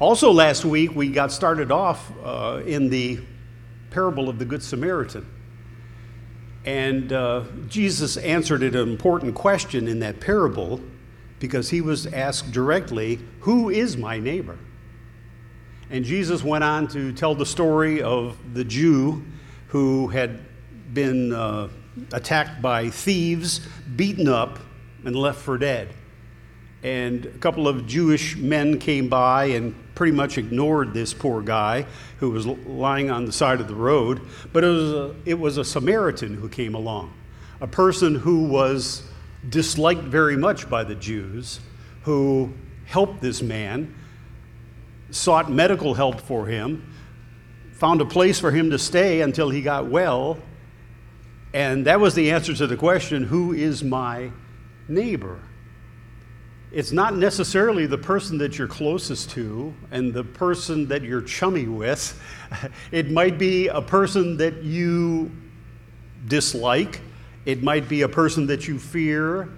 Also, last week we got started off uh, in the parable of the Good Samaritan. And uh, Jesus answered an important question in that parable because he was asked directly, Who is my neighbor? And Jesus went on to tell the story of the Jew who had been uh, attacked by thieves, beaten up, and left for dead. And a couple of Jewish men came by and pretty much ignored this poor guy who was lying on the side of the road. But it was a, it was a Samaritan who came along, a person who was disliked very much by the Jews, who helped this man, sought medical help for him, found a place for him to stay until he got well. And that was the answer to the question who is my neighbor? It's not necessarily the person that you're closest to and the person that you're chummy with. It might be a person that you dislike. It might be a person that you fear.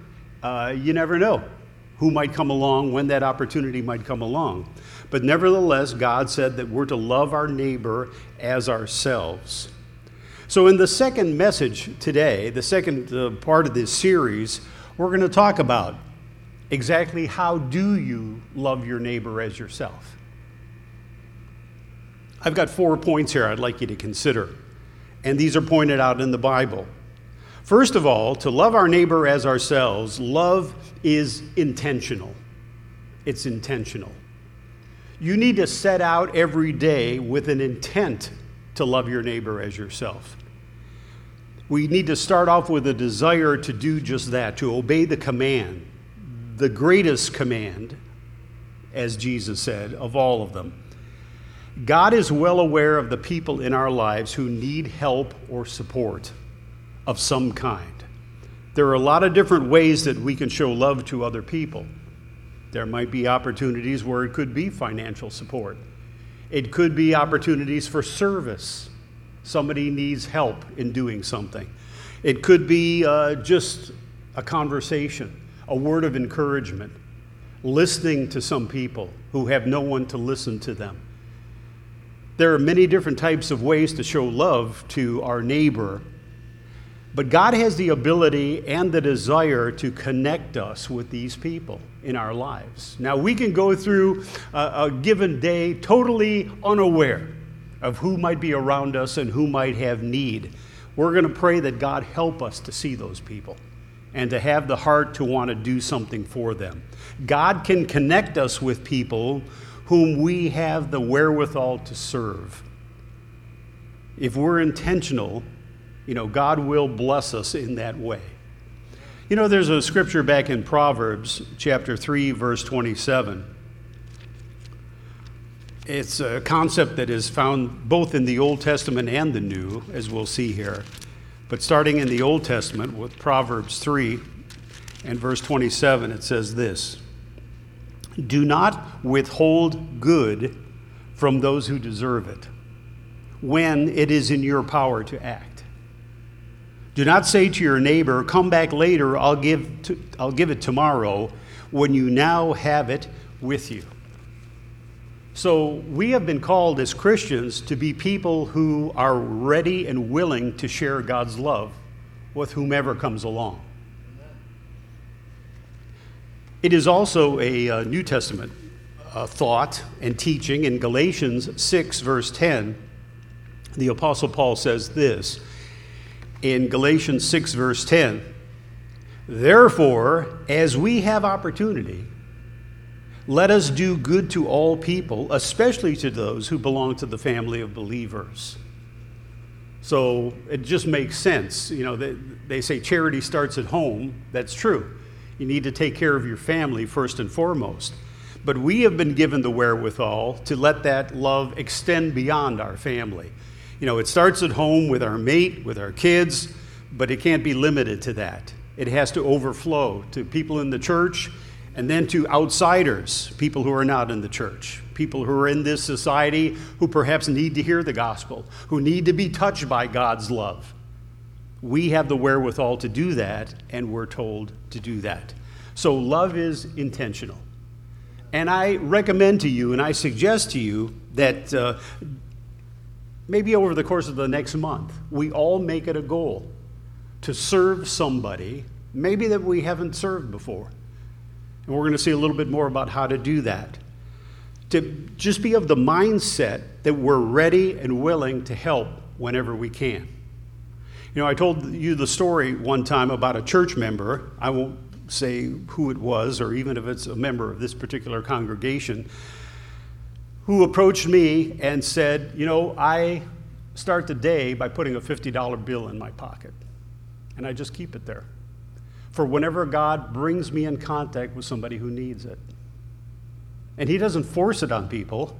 Uh, you never know who might come along, when that opportunity might come along. But nevertheless, God said that we're to love our neighbor as ourselves. So, in the second message today, the second uh, part of this series, we're going to talk about exactly how do you love your neighbor as yourself? I've got four points here I'd like you to consider, and these are pointed out in the Bible. First of all, to love our neighbor as ourselves, love is intentional. It's intentional. You need to set out every day with an intent to love your neighbor as yourself. We need to start off with a desire to do just that, to obey the command the greatest command, as Jesus said, of all of them. God is well aware of the people in our lives who need help or support of some kind. There are a lot of different ways that we can show love to other people. There might be opportunities where it could be financial support. It could be opportunities for service. Somebody needs help in doing something. It could be uh, just a conversation a word of encouragement, listening to some people who have no one to listen to them. There are many different types of ways to show love to our neighbor, but God has the ability and the desire to connect us with these people in our lives. Now, we can go through a, a given day totally unaware of who might be around us and who might have need. We're going to pray that God help us to see those people and to have the heart to want to do something for them. God can connect us with people whom we have the wherewithal to serve. If we're intentional, you know, God will bless us in that way. You know, there's a scripture back in Proverbs chapter 3, verse 27. It's a concept that is found both in the Old Testament and the New, as we'll see here. But starting in the Old Testament with Proverbs 3 and verse 27, it says this Do not withhold good from those who deserve it when it is in your power to act. Do not say to your neighbor, Come back later, I'll give, to, I'll give it tomorrow, when you now have it with you. So, we have been called as Christians to be people who are ready and willing to share God's love with whomever comes along. It is also a uh, New Testament uh, thought and teaching in Galatians 6, verse 10. The Apostle Paul says this in Galatians 6, verse 10 Therefore, as we have opportunity, let us do good to all people, especially to those who belong to the family of believers. So it just makes sense. You know, they, they say charity starts at home. That's true. You need to take care of your family first and foremost. But we have been given the wherewithal to let that love extend beyond our family. You know, it starts at home with our mate, with our kids, but it can't be limited to that. It has to overflow to people in the church and then to outsiders, people who are not in the church, people who are in this society who perhaps need to hear the gospel, who need to be touched by God's love. We have the wherewithal to do that, and we're told to do that. So, love is intentional. And I recommend to you and I suggest to you that uh, maybe over the course of the next month, we all make it a goal to serve somebody, maybe that we haven't served before. And we're going to see a little bit more about how to do that. To just be of the mindset that we're ready and willing to help whenever we can. You know, I told you the story one time about a church member. I won't say who it was or even if it's a member of this particular congregation who approached me and said, You know, I start the day by putting a $50 bill in my pocket, and I just keep it there for whenever God brings me in contact with somebody who needs it. And He doesn't force it on people.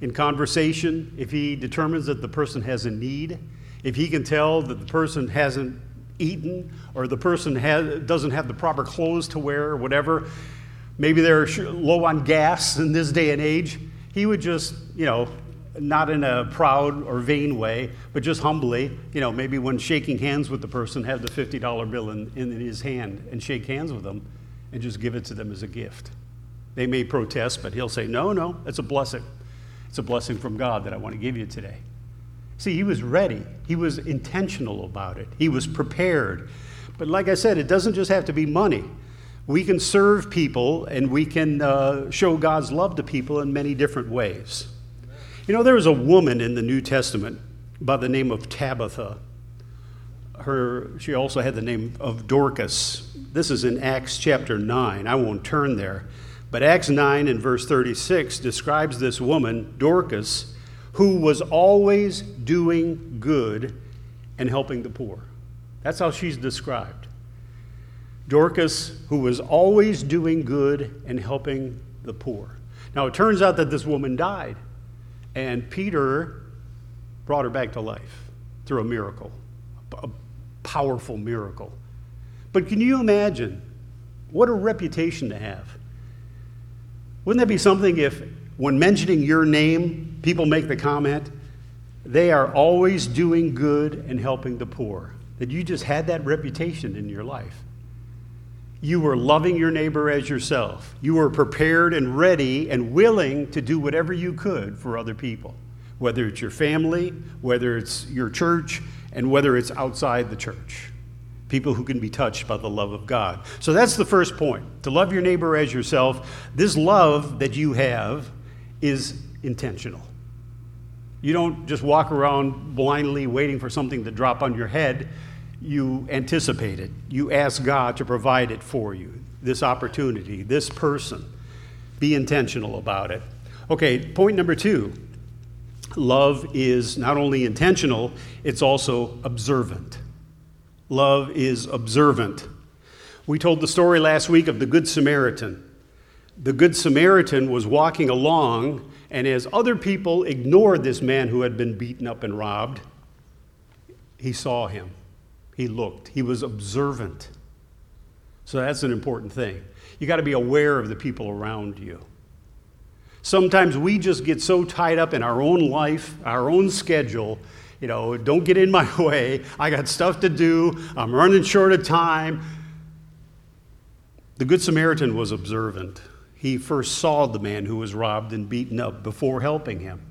In conversation, if He determines that the person has a need, if He can tell that the person hasn't eaten or the person has, doesn't have the proper clothes to wear or whatever, maybe they're low on gas in this day and age, he would just, you know, not in a proud or vain way, but just humbly, you know, maybe when shaking hands with the person, have the $50 bill in, in his hand and shake hands with them and just give it to them as a gift. They may protest, but he'll say, No, no, it's a blessing. It's a blessing from God that I want to give you today. See, he was ready, he was intentional about it, he was prepared. But like I said, it doesn't just have to be money. We can serve people and we can uh, show God's love to people in many different ways. You know, there was a woman in the New Testament by the name of Tabitha. Her, she also had the name of Dorcas. This is in Acts chapter 9. I won't turn there. But Acts 9 and verse 36 describes this woman, Dorcas, who was always doing good and helping the poor. That's how she's described. Dorcas, who was always doing good and helping the poor. Now, it turns out that this woman died, and Peter brought her back to life through a miracle, a powerful miracle. But can you imagine what a reputation to have? Wouldn't that be something if, when mentioning your name, people make the comment, they are always doing good and helping the poor? That you just had that reputation in your life. You were loving your neighbor as yourself. You were prepared and ready and willing to do whatever you could for other people, whether it's your family, whether it's your church, and whether it's outside the church. People who can be touched by the love of God. So that's the first point. To love your neighbor as yourself. This love that you have is intentional. You don't just walk around blindly waiting for something to drop on your head you anticipate it. You ask God to provide it for you, this opportunity, this person. Be intentional about it. Okay, point number two love is not only intentional, it's also observant. Love is observant. We told the story last week of the Good Samaritan. The Good Samaritan was walking along, and as other people ignored this man who had been beaten up and robbed, he saw him. He looked, he was observant. So that's an important thing. You got to be aware of the people around you. Sometimes we just get so tied up in our own life, our own schedule. You know, don't get in my way. I got stuff to do. I'm running short of time. The Good Samaritan was observant. He first saw the man who was robbed and beaten up before helping him.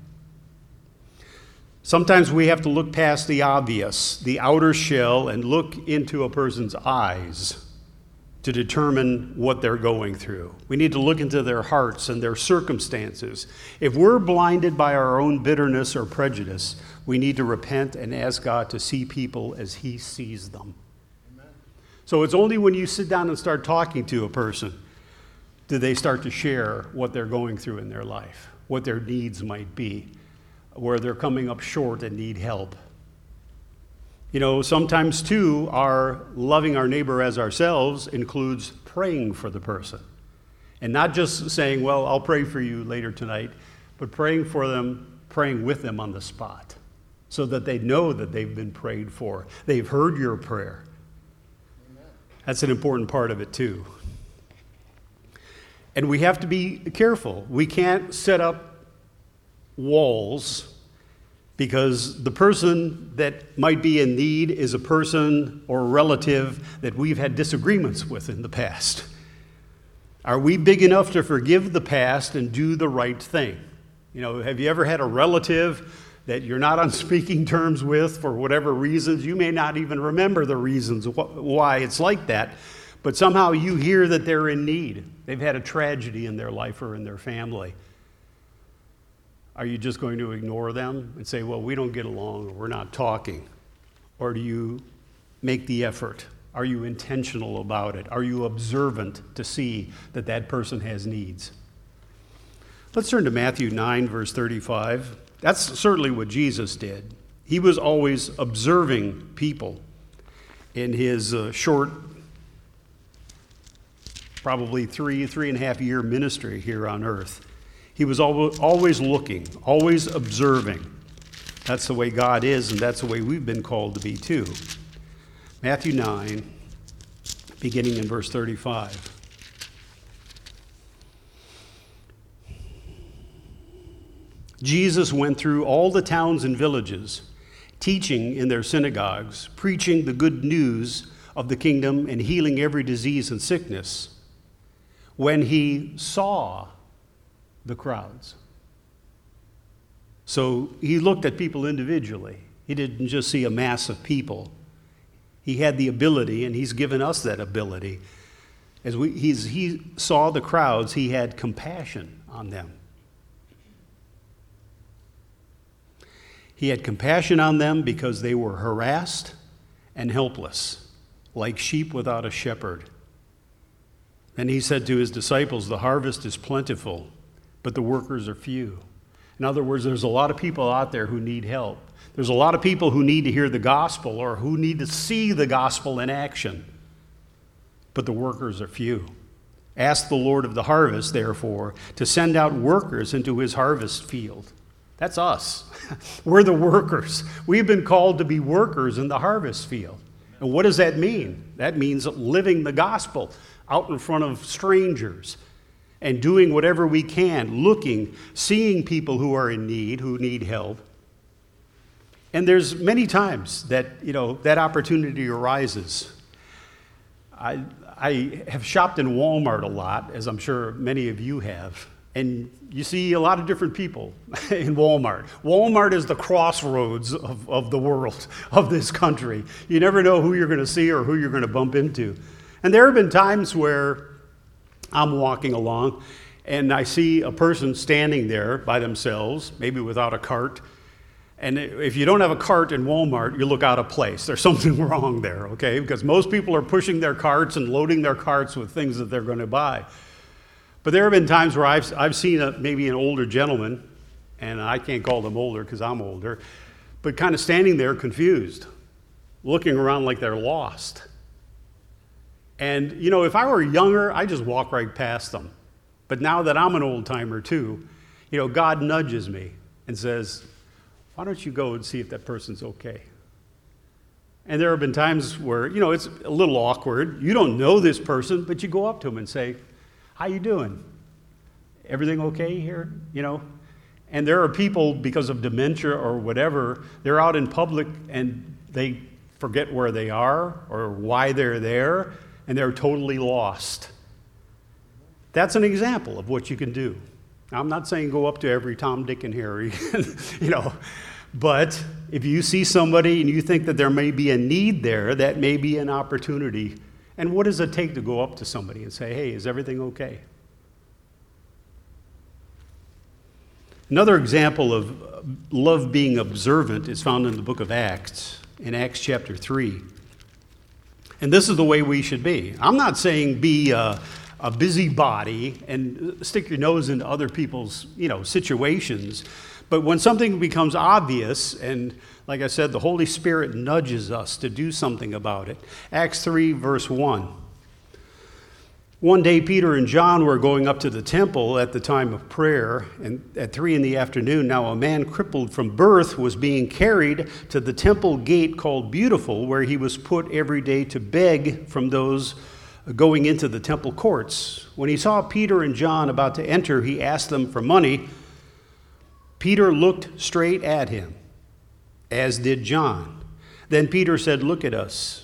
Sometimes we have to look past the obvious, the outer shell, and look into a person's eyes to determine what they're going through. We need to look into their hearts and their circumstances. If we're blinded by our own bitterness or prejudice, we need to repent and ask God to see people as He sees them. Amen. So it's only when you sit down and start talking to a person do they start to share what they're going through in their life, what their needs might be where they're coming up short and need help. You know, sometimes too, our loving our neighbor as ourselves includes praying for the person. And not just saying, well, I'll pray for you later tonight, but praying for them, praying with them on the spot so that they know that they've been prayed for. They've heard your prayer. Amen. That's an important part of it too. And we have to be careful. We can't set up walls because the person that might be in need is a person or a relative that we've had disagreements with in the past. Are we big enough to forgive the past and do the right thing? You know, have you ever had a relative that you're not on speaking terms with for whatever reasons? You may not even remember the reasons why it's like that, but somehow you hear that they're in need. They've had a tragedy in their life or in their family. Are you just going to ignore them and say, well, we don't get along or we're not talking? Or do you make the effort? Are you intentional about it? Are you observant to see that that person has needs? Let's turn to Matthew 9, verse 35. That's certainly what Jesus did. He was always observing people in his uh, short, probably three, three and a half year ministry here on earth. He was always looking, always observing. That's the way God is, and that's the way we've been called to be too. Matthew 9, beginning in verse 35. Jesus went through all the towns and villages, teaching in their synagogues, preaching the good news of the kingdom, and healing every disease and sickness. When he saw the crowds, so he looked at people individually. He didn't just see a mass of people. He had the ability, and he's given us that ability. As we, he saw the crowds, he had compassion on them. He had compassion on them because they were harassed and helpless, like sheep without a shepherd. And he said to his disciples, The harvest is plentiful, but the workers are few. In other words, there's a lot of people out there who need help. There's a lot of people who need to hear the gospel or who need to see the gospel in action, but the workers are few. Ask the Lord of the harvest, therefore, to send out workers into his harvest field. That's us. We're the workers. We've been called to be workers in the harvest field. And what does that mean? That means living the gospel out in front of strangers and doing whatever we can, looking, seeing people who are in need, who need help. And there's many times that, you know, that opportunity arises. I, I have shopped in Walmart a lot, as I'm sure many of you have. And you see a lot of different people in Walmart. Walmart is the crossroads of, of the world, of this country. You never know who you're going to see or who you're going to bump into. And there have been times where I'm walking along and I see a person standing there by themselves, maybe without a cart. And if you don't have a cart in Walmart, you look out of place. There's something wrong there, okay? Because most people are pushing their carts and loading their carts with things that they're going to buy. But there have been times where I've, I've seen a, maybe an older gentleman, and I can't call them older because I'm older, but kind of standing there confused, looking around like they're lost. And, you know, if I were younger, I'd just walk right past them. But now that I'm an old timer too, you know, God nudges me and says, why don't you go and see if that person's okay? And there have been times where, you know, it's a little awkward. You don't know this person, but you go up to them and say, how you doing? Everything okay here? You know? And there are people, because of dementia or whatever, they're out in public and they forget where they are or why they're there, and they're totally lost. That's an example of what you can do. I'm not saying go up to every Tom, Dick, and Harry, you know, but if you see somebody and you think that there may be a need there, that may be an opportunity. And what does it take to go up to somebody and say, hey, is everything okay? Another example of love being observant is found in the book of Acts, in Acts chapter 3. And this is the way we should be. I'm not saying be a, a busybody and stick your nose into other people's you know, situations, but when something becomes obvious, and like I said, the Holy Spirit nudges us to do something about it. Acts 3, verse 1. One day, Peter and John were going up to the temple at the time of prayer, and at three in the afternoon, now a man crippled from birth was being carried to the temple gate called Beautiful, where he was put every day to beg from those going into the temple courts. When he saw Peter and John about to enter, he asked them for money. Peter looked straight at him, as did John. Then Peter said, Look at us.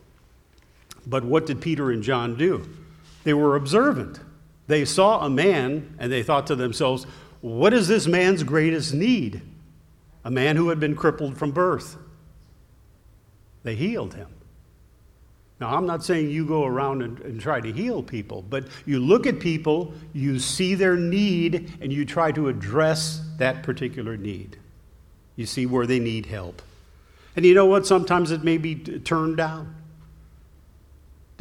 But what did Peter and John do? They were observant. They saw a man and they thought to themselves, what is this man's greatest need? A man who had been crippled from birth. They healed him. Now, I'm not saying you go around and, and, try to heal people, but you look at people, you see their need, and you try to address that particular need. You see where they need help. And you know what? Sometimes it may be turned down,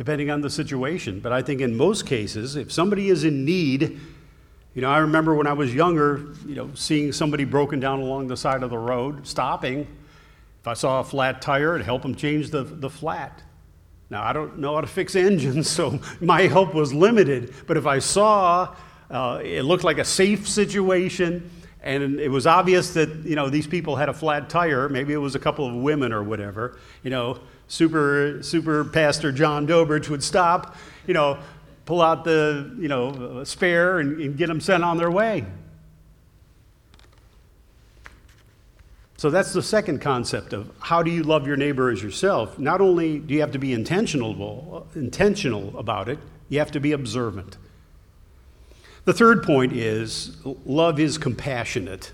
depending on the situation. But I think in most cases, if somebody is in need, you know, I remember when I was younger, you know, seeing somebody broken down along the side of the road, stopping. If I saw a flat tire, I'd help them change the, the flat. Now, I don't know how to fix engines, so my help was limited. But if I saw uh, it looked like a safe situation, and it was obvious that you know these people had a flat tire, maybe it was a couple of women or whatever. You know, super super pastor John Dobridge would stop, you know, pull out the you know spare and, and get them sent on their way. So that's the second concept of how do you love your neighbor as yourself? Not only do you have to be intentional, intentional about it, you have to be observant. The third point is love is compassionate.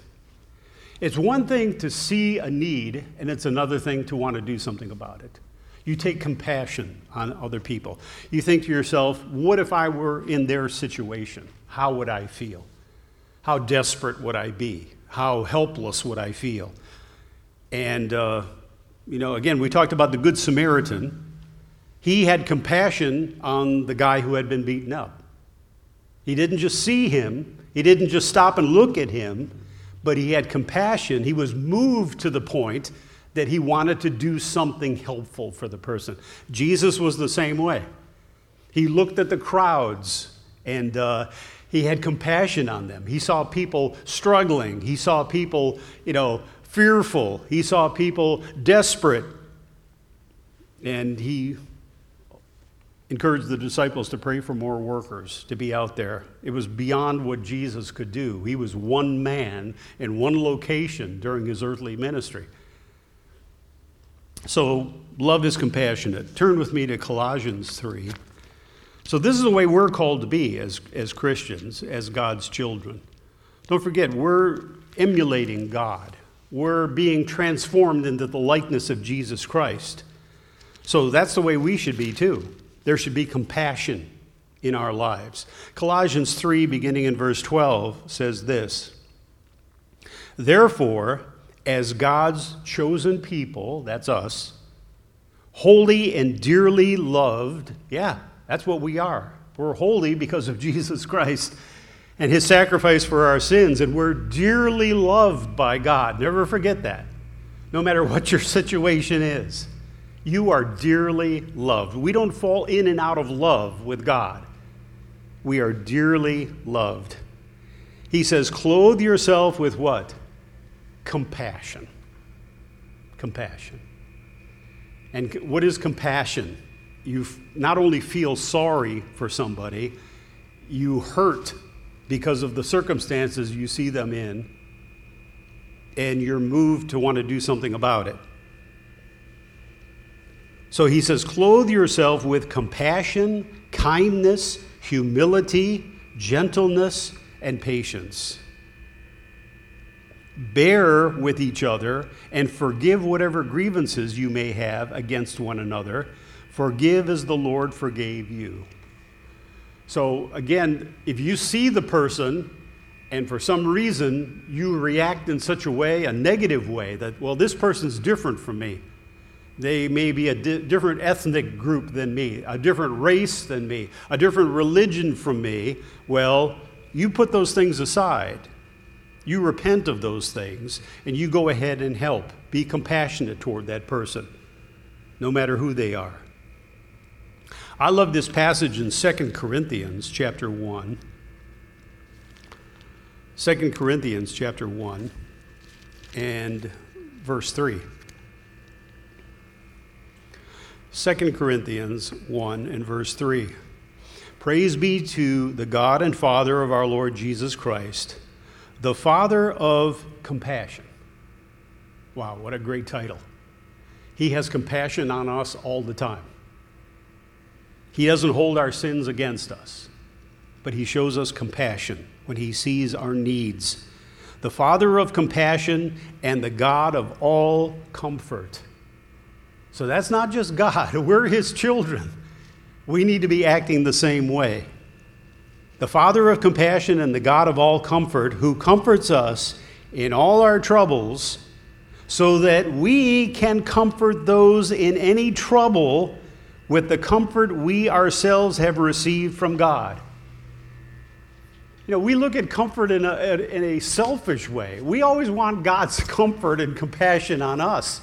It's one thing to see a need, and it's another thing to want to do something about it. You take compassion on other people. You think to yourself, what if I were in their situation? How would I feel? How desperate would I be? How helpless would I feel? And, uh, you know, again, we talked about the Good Samaritan. He had compassion on the guy who had been beaten up. He didn't just see him, he didn't just stop and look at him, but he had compassion. He was moved to the point that he wanted to do something helpful for the person. Jesus was the same way. He looked at the crowds and uh, he had compassion on them. He saw people struggling. He saw people, you know, fearful. He saw people desperate. And he encouraged the disciples to pray for more workers to be out there. It was beyond what Jesus could do. He was one man in one location during his earthly ministry. So, love is compassionate. Turn with me to Colossians 3. So, this is the way we're called to be as, as Christians, as God's children. Don't forget, we're emulating God we're being transformed into the likeness of Jesus Christ. So that's the way we should be too. There should be compassion in our lives. Colossians 3, beginning in verse 12, says this Therefore, as God's chosen people, that's us, holy and dearly loved, yeah, that's what we are. We're holy because of Jesus Christ and his sacrifice for our sins, and we're dearly loved by God. Never forget that. No matter what your situation is, you are dearly loved. We don't fall in and out of love with God. We are dearly loved. He says, clothe yourself with what? Compassion. Compassion. And what is compassion? You not only feel sorry for somebody, you hurt because of the circumstances you see them in, and you're moved to want to do something about it. So he says, clothe yourself with compassion, kindness, humility, gentleness, and patience. Bear with each other and forgive whatever grievances you may have against one another. Forgive as the Lord forgave you. So, again, if you see the person and for some reason you react in such a way, a negative way, that, well, this person's different from me. They may be a di- different ethnic group than me, a different race than me, a different religion from me. Well, you put those things aside. You repent of those things and you go ahead and help. Be compassionate toward that person, no matter who they are. I love this passage in 2 Corinthians chapter 1. 2 Corinthians chapter 1 and verse 3. 2 Corinthians 1 and verse 3. Praise be to the God and Father of our Lord Jesus Christ, the Father of compassion. Wow, what a great title. He has compassion on us all the time. He doesn't hold our sins against us, but He shows us compassion when He sees our needs. The Father of compassion and the God of all comfort. So that's not just God, we're His children. We need to be acting the same way. The Father of compassion and the God of all comfort, who comforts us in all our troubles, so that we can comfort those in any trouble with the comfort we ourselves have received from God. You know, we look at comfort in a, in a selfish way. We always want God's comfort and compassion on us.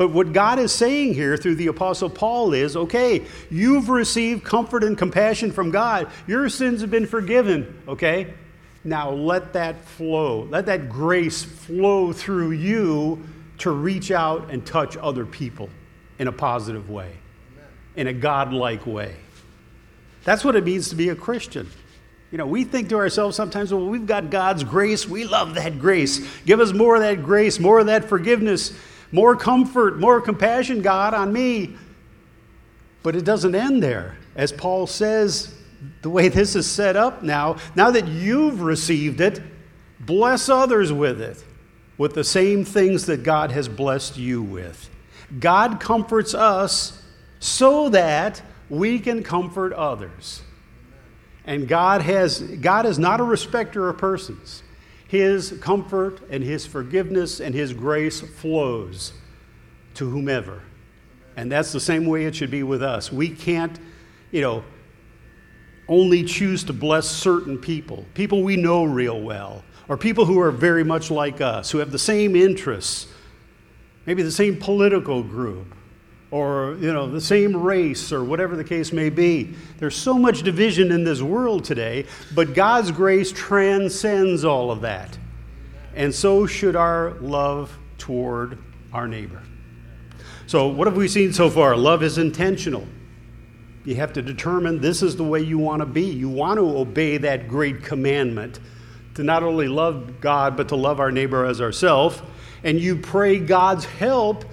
But what God is saying here through the Apostle Paul is okay, you've received comfort and compassion from God. Your sins have been forgiven, okay? Now let that flow, let that grace flow through you to reach out and touch other people in a positive way, in a godlike way. That's what it means to be a Christian. You know, we think to ourselves sometimes, well, we've got God's grace. We love that grace. Give us more of that grace, more of that forgiveness more comfort, more compassion, God, on me. But it doesn't end there. As Paul says, the way this is set up now, now that you've received it, bless others with it, with the same things that God has blessed you with. God comforts us so that we can comfort others. And God has God is not a respecter of persons. His comfort and His forgiveness and His grace flows to whomever. And that's the same way it should be with us. We can't, you know, only choose to bless certain people, people we know real well, or people who are very much like us, who have the same interests, maybe the same political group, or you know the same race or whatever the case may be. There's so much division in this world today but god's grace transcends all of that. And so should our love toward our neighbor. So what have we seen so far? Love is intentional. You have to determine this is the way you want to be. You want to obey that great commandment to not only love god but to love our neighbor as ourselves and you pray god's help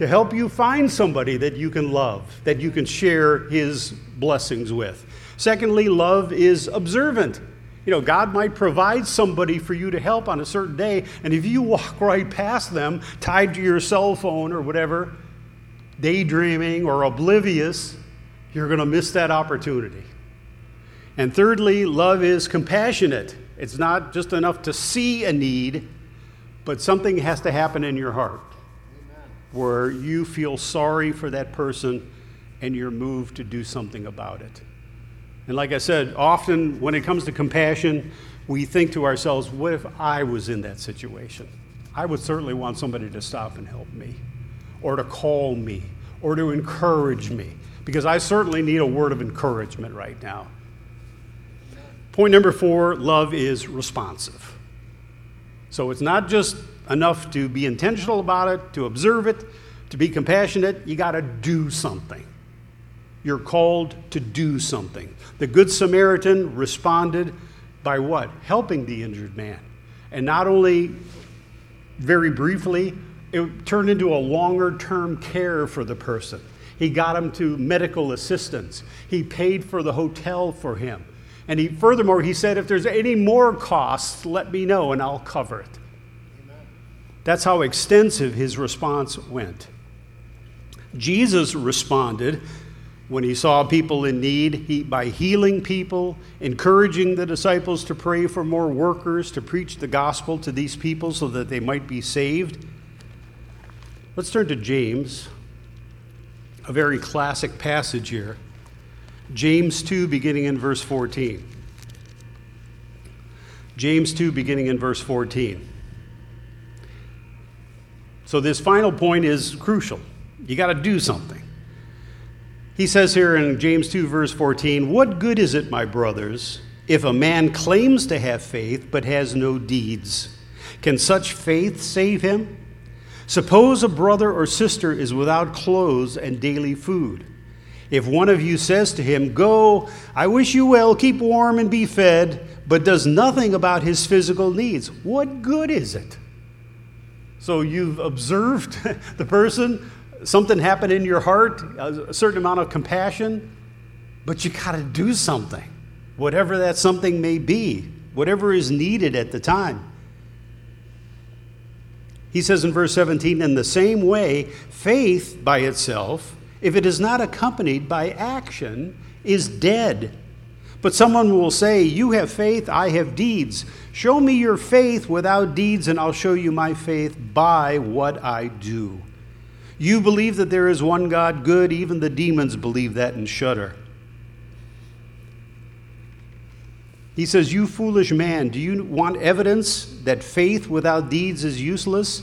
to help you find somebody that you can love, that you can share his blessings with. Secondly, love is observant. You know, God might provide somebody for you to help on a certain day, and if you walk right past them, tied to your cell phone or whatever, daydreaming or oblivious, you're going to miss that opportunity. And thirdly, love is compassionate. It's not just enough to see a need, but something has to happen in your heart where you feel sorry for that person and you're moved to do something about it. And like I said, often when it comes to compassion, we think to ourselves, what if I was in that situation? I would certainly want somebody to stop and help me, or to call me, or to encourage me, because I certainly need a word of encouragement right now. Point number four love is responsive. So it's not just enough to be intentional about it, to observe it, to be compassionate. You got to do something. You're called to do something. The Good Samaritan responded by what? Helping the injured man. And not only very briefly, it turned into a longer term care for the person. He got him to medical assistance. He paid for the hotel for him. And he, furthermore, he said, if there's any more costs, let me know and I'll cover it. That's how extensive his response went. Jesus responded when he saw people in need he, by healing people, encouraging the disciples to pray for more workers to preach the gospel to these people so that they might be saved. Let's turn to James, a very classic passage here. James 2, beginning in verse 14. James 2, beginning in verse 14. So, this final point is crucial. You got to do something. He says here in James 2, verse 14, What good is it, my brothers, If a man claims to have faith but has no deeds, can such faith save him? Suppose a brother or sister is without clothes and daily food. If one of you says to him, Go, I wish you well, keep warm and be fed, but does nothing about his physical needs, what good is it? So you've observed the person, something happened in your heart, a certain amount of compassion, but you got to do something, whatever that something may be, whatever is needed at the time. He says in verse 17, in the same way, faith by itself, if it is not accompanied by action, is dead. But someone will say, You have faith, I have deeds. Show me your faith without deeds, and I'll show you my faith by what I do. You believe that there is one God, good. Even the demons believe that and shudder. He says, You foolish man, do you want evidence that faith without deeds is useless?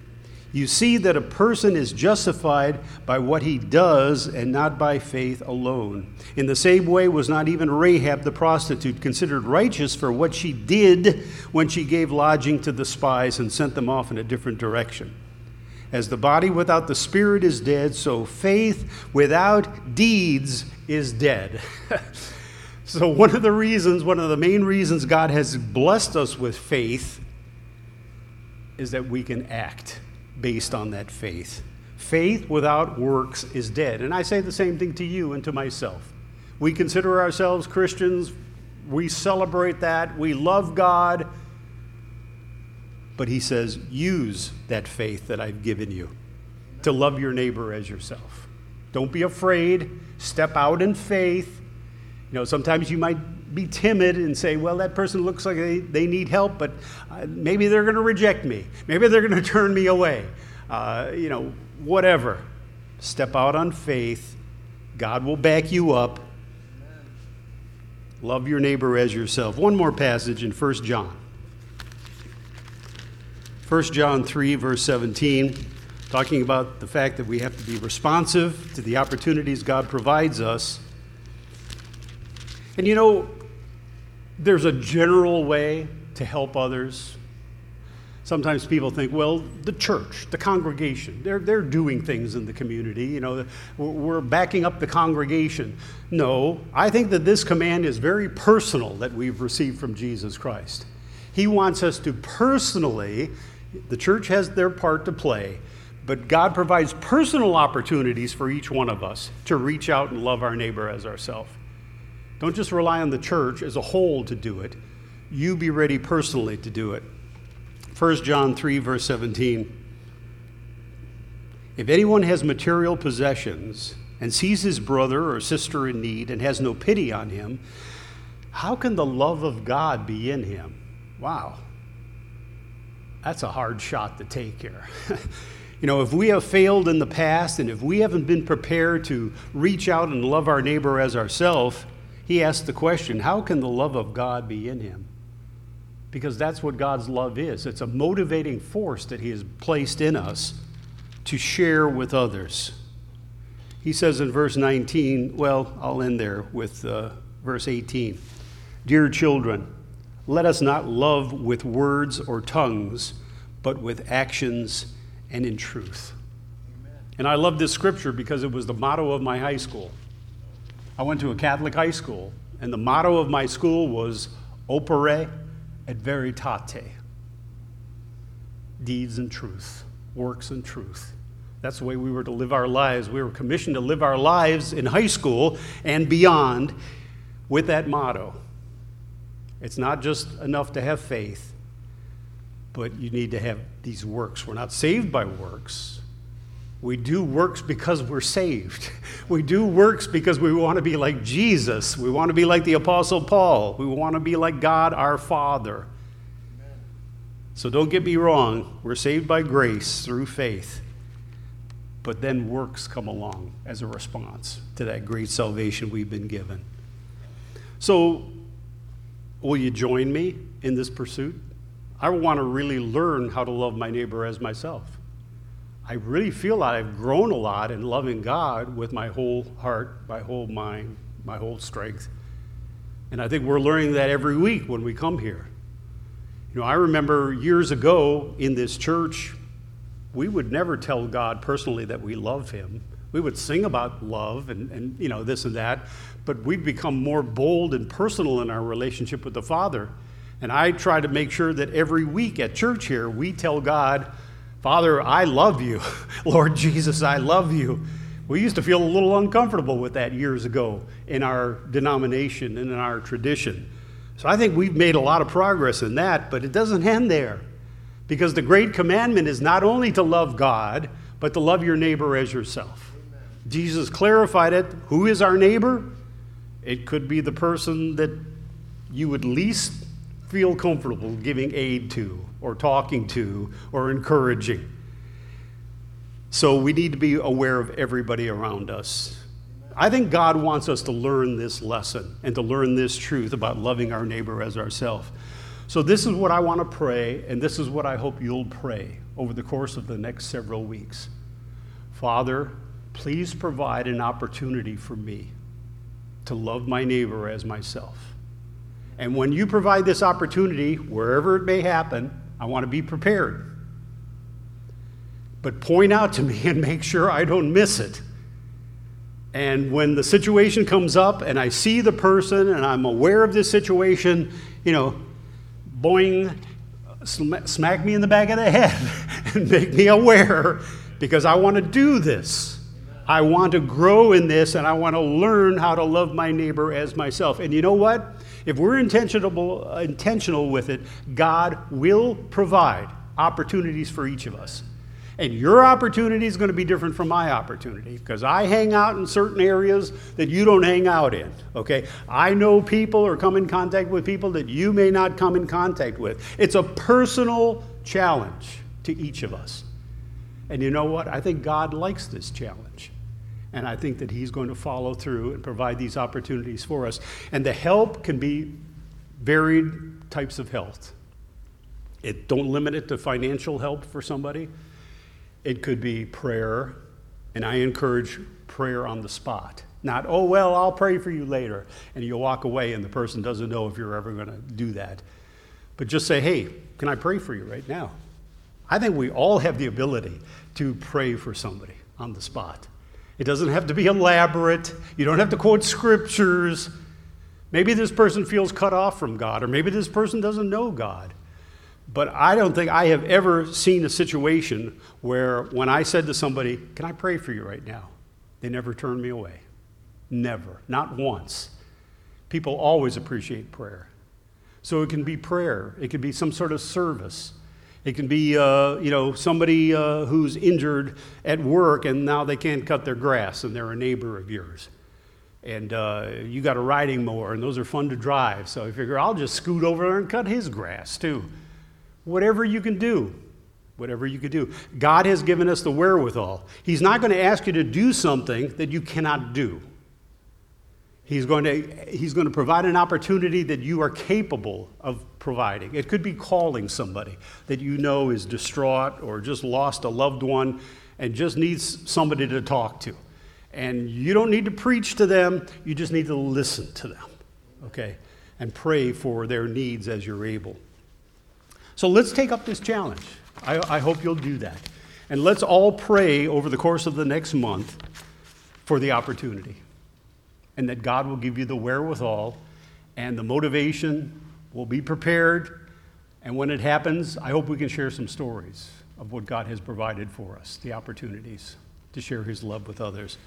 you see that a person is justified by what he does and not by faith alone. In the same way, was not even Rahab the prostitute considered righteous for what she did when she gave lodging to the spies and sent them off in a different direction. As the body without the spirit is dead, so faith without deeds is dead. so, one of the reasons, one of the main reasons God has blessed us with faith is that we can act based on that faith. Faith without works is dead. And I say the same thing to you and to myself. We consider ourselves Christians, we celebrate that, we love God. But he says, use that faith that I've given you to love your neighbor as yourself. Don't be afraid. Step out in faith. You know, sometimes you might be timid and say, well, that person looks like they, they need help, but uh, maybe they're going to reject me. Maybe they're going to turn me away. Uh, you know, whatever. Step out on faith. God will back you up. Love your neighbor as yourself. One more passage in 1 John. 1 John 3, verse 17, talking about the fact that we have to be responsive to the opportunities God provides us. And you know, there's a general way to help others. Sometimes people think, well, the church, the congregation, they're, they're doing things in the community. You know, we're backing up the congregation. No, I think that this command is very personal that we've received from Jesus Christ. He wants us to personally, the church has their part to play, but God provides personal opportunities for each one of us to reach out and love our neighbor as ourselves. Don't just rely on the church as a whole to do it. You be ready personally to do it. 1 John 3, verse 17. If anyone has material possessions and sees his brother or sister in need and has no pity on him, how can the love of God be in him? Wow. That's a hard shot to take here. you know, if we have failed in the past and if we haven't been prepared to reach out and love our neighbor as ourselves, he asked the question how can the love of God be in him? Because that's what God's love is it's a motivating force that He has placed in us to share with others. He says in verse 19, well, I'll end there with uh, verse 18. Dear children, let us not love with words or tongues, but with actions and in truth. Amen. And I love this scripture because it was the motto of my high school. I went to a Catholic high school, and the motto of my school was Opere et Veritate deeds and truth, works and truth. That's the way we were to live our lives. We were commissioned to live our lives in high school and beyond with that motto. It's not just enough to have faith, but you need to have these works. We're not saved by works, we do works because we're saved. We do works because we want to be like Jesus. We want to be like the Apostle Paul. We want to be like God our Father. So don't get me wrong, we're saved by grace through faith. But then works come along as a response to that great salvation we've been given. So, will you join me in this pursuit? I want to really learn how to love my neighbor as myself. I really feel that I've grown a lot in loving God with my whole heart, my whole mind, my whole strength. And I think we're learning that every week when we come here. You know, I remember years ago in this church, we would never tell God personally that we love Him. We would sing about love and, and you know, this and that, but we've become more bold and personal in our relationship with the Father. And I try to make sure that every week at church here, we tell God, Father, I love you. Lord Jesus, I love you. We used to feel a little uncomfortable with that years ago in our denomination and in our tradition. So I think we've made a lot of progress in that, but it doesn't end there. Because the great commandment is not only to love God, but to love your neighbor as yourself. Jesus clarified it. Who is our neighbor? It could be the person that you would least feel comfortable giving aid to, or talking to, or encouraging. So we need to be aware of everybody around us. I think God wants us to learn this lesson and to learn this truth about loving our neighbor as ourselves. So, this is what I want to pray, and this is what I hope you'll pray over the course of the next several weeks. Father, please provide an opportunity for me to love my neighbor as myself. And when you provide this opportunity, wherever it may happen, I want to be prepared. But point out to me and make sure I don't miss it. And when the situation comes up and I see the person and I'm aware of this situation, you know, boing, smack me in the back of the head and make me aware because I want to do this. I want to grow in this and I want to learn how to love my neighbor as myself. And you know what? If we're intentional, intentional with it, God will provide opportunities for each of us. And your opportunity is going to be different from my opportunity because I hang out in certain areas that you don't hang out in. Okay? I know people or come in contact with people that you may not come in contact with. It's a personal challenge to each of us. And you know what? I think God likes this challenge. And I think that He's going to follow through and provide these opportunities for us. And the help can be varied types of help. It, don't limit it to financial help for somebody. It could be prayer, and I encourage prayer on the spot. Not, oh, well, I'll pray for you later. And you walk away, and the person doesn't know if you're ever going to do that. But just say, hey, can I pray for you right now? I think we all have the ability to pray for somebody on the spot. It doesn't have to be elaborate. You don't have to quote scriptures. Maybe this person feels cut off from God, or maybe this person doesn't know God. But I don't think I have ever seen a situation where when I said to somebody, Can I pray for you right now? They never turned me away. Never. Not once. People always appreciate prayer. So it can be prayer, it can be some sort of service. It can be, uh, you know, somebody uh, who's injured at work and now they can't cut their grass and they're a neighbor of yours. And uh, you got a riding mower and those are fun to drive. So I figure I'll just scoot over there and cut his grass too. Whatever you can do, whatever you can do. God has given us the wherewithal. He's not going to ask you to do something that you cannot do. He's going, to, he's going to provide an opportunity that you are capable of providing. It could be calling somebody that you know is distraught or just lost a loved one and just needs somebody to talk to. And you don't need to preach to them, you just need to listen to them, okay? And pray for their needs as you're able. So let's take up this challenge. I, I hope you'll do that. And let's all pray over the course of the next month for the opportunity and that God will give you the wherewithal and the motivation, will be prepared. And when it happens, I hope we can share some stories of what God has provided for us, the opportunities to share His love with others.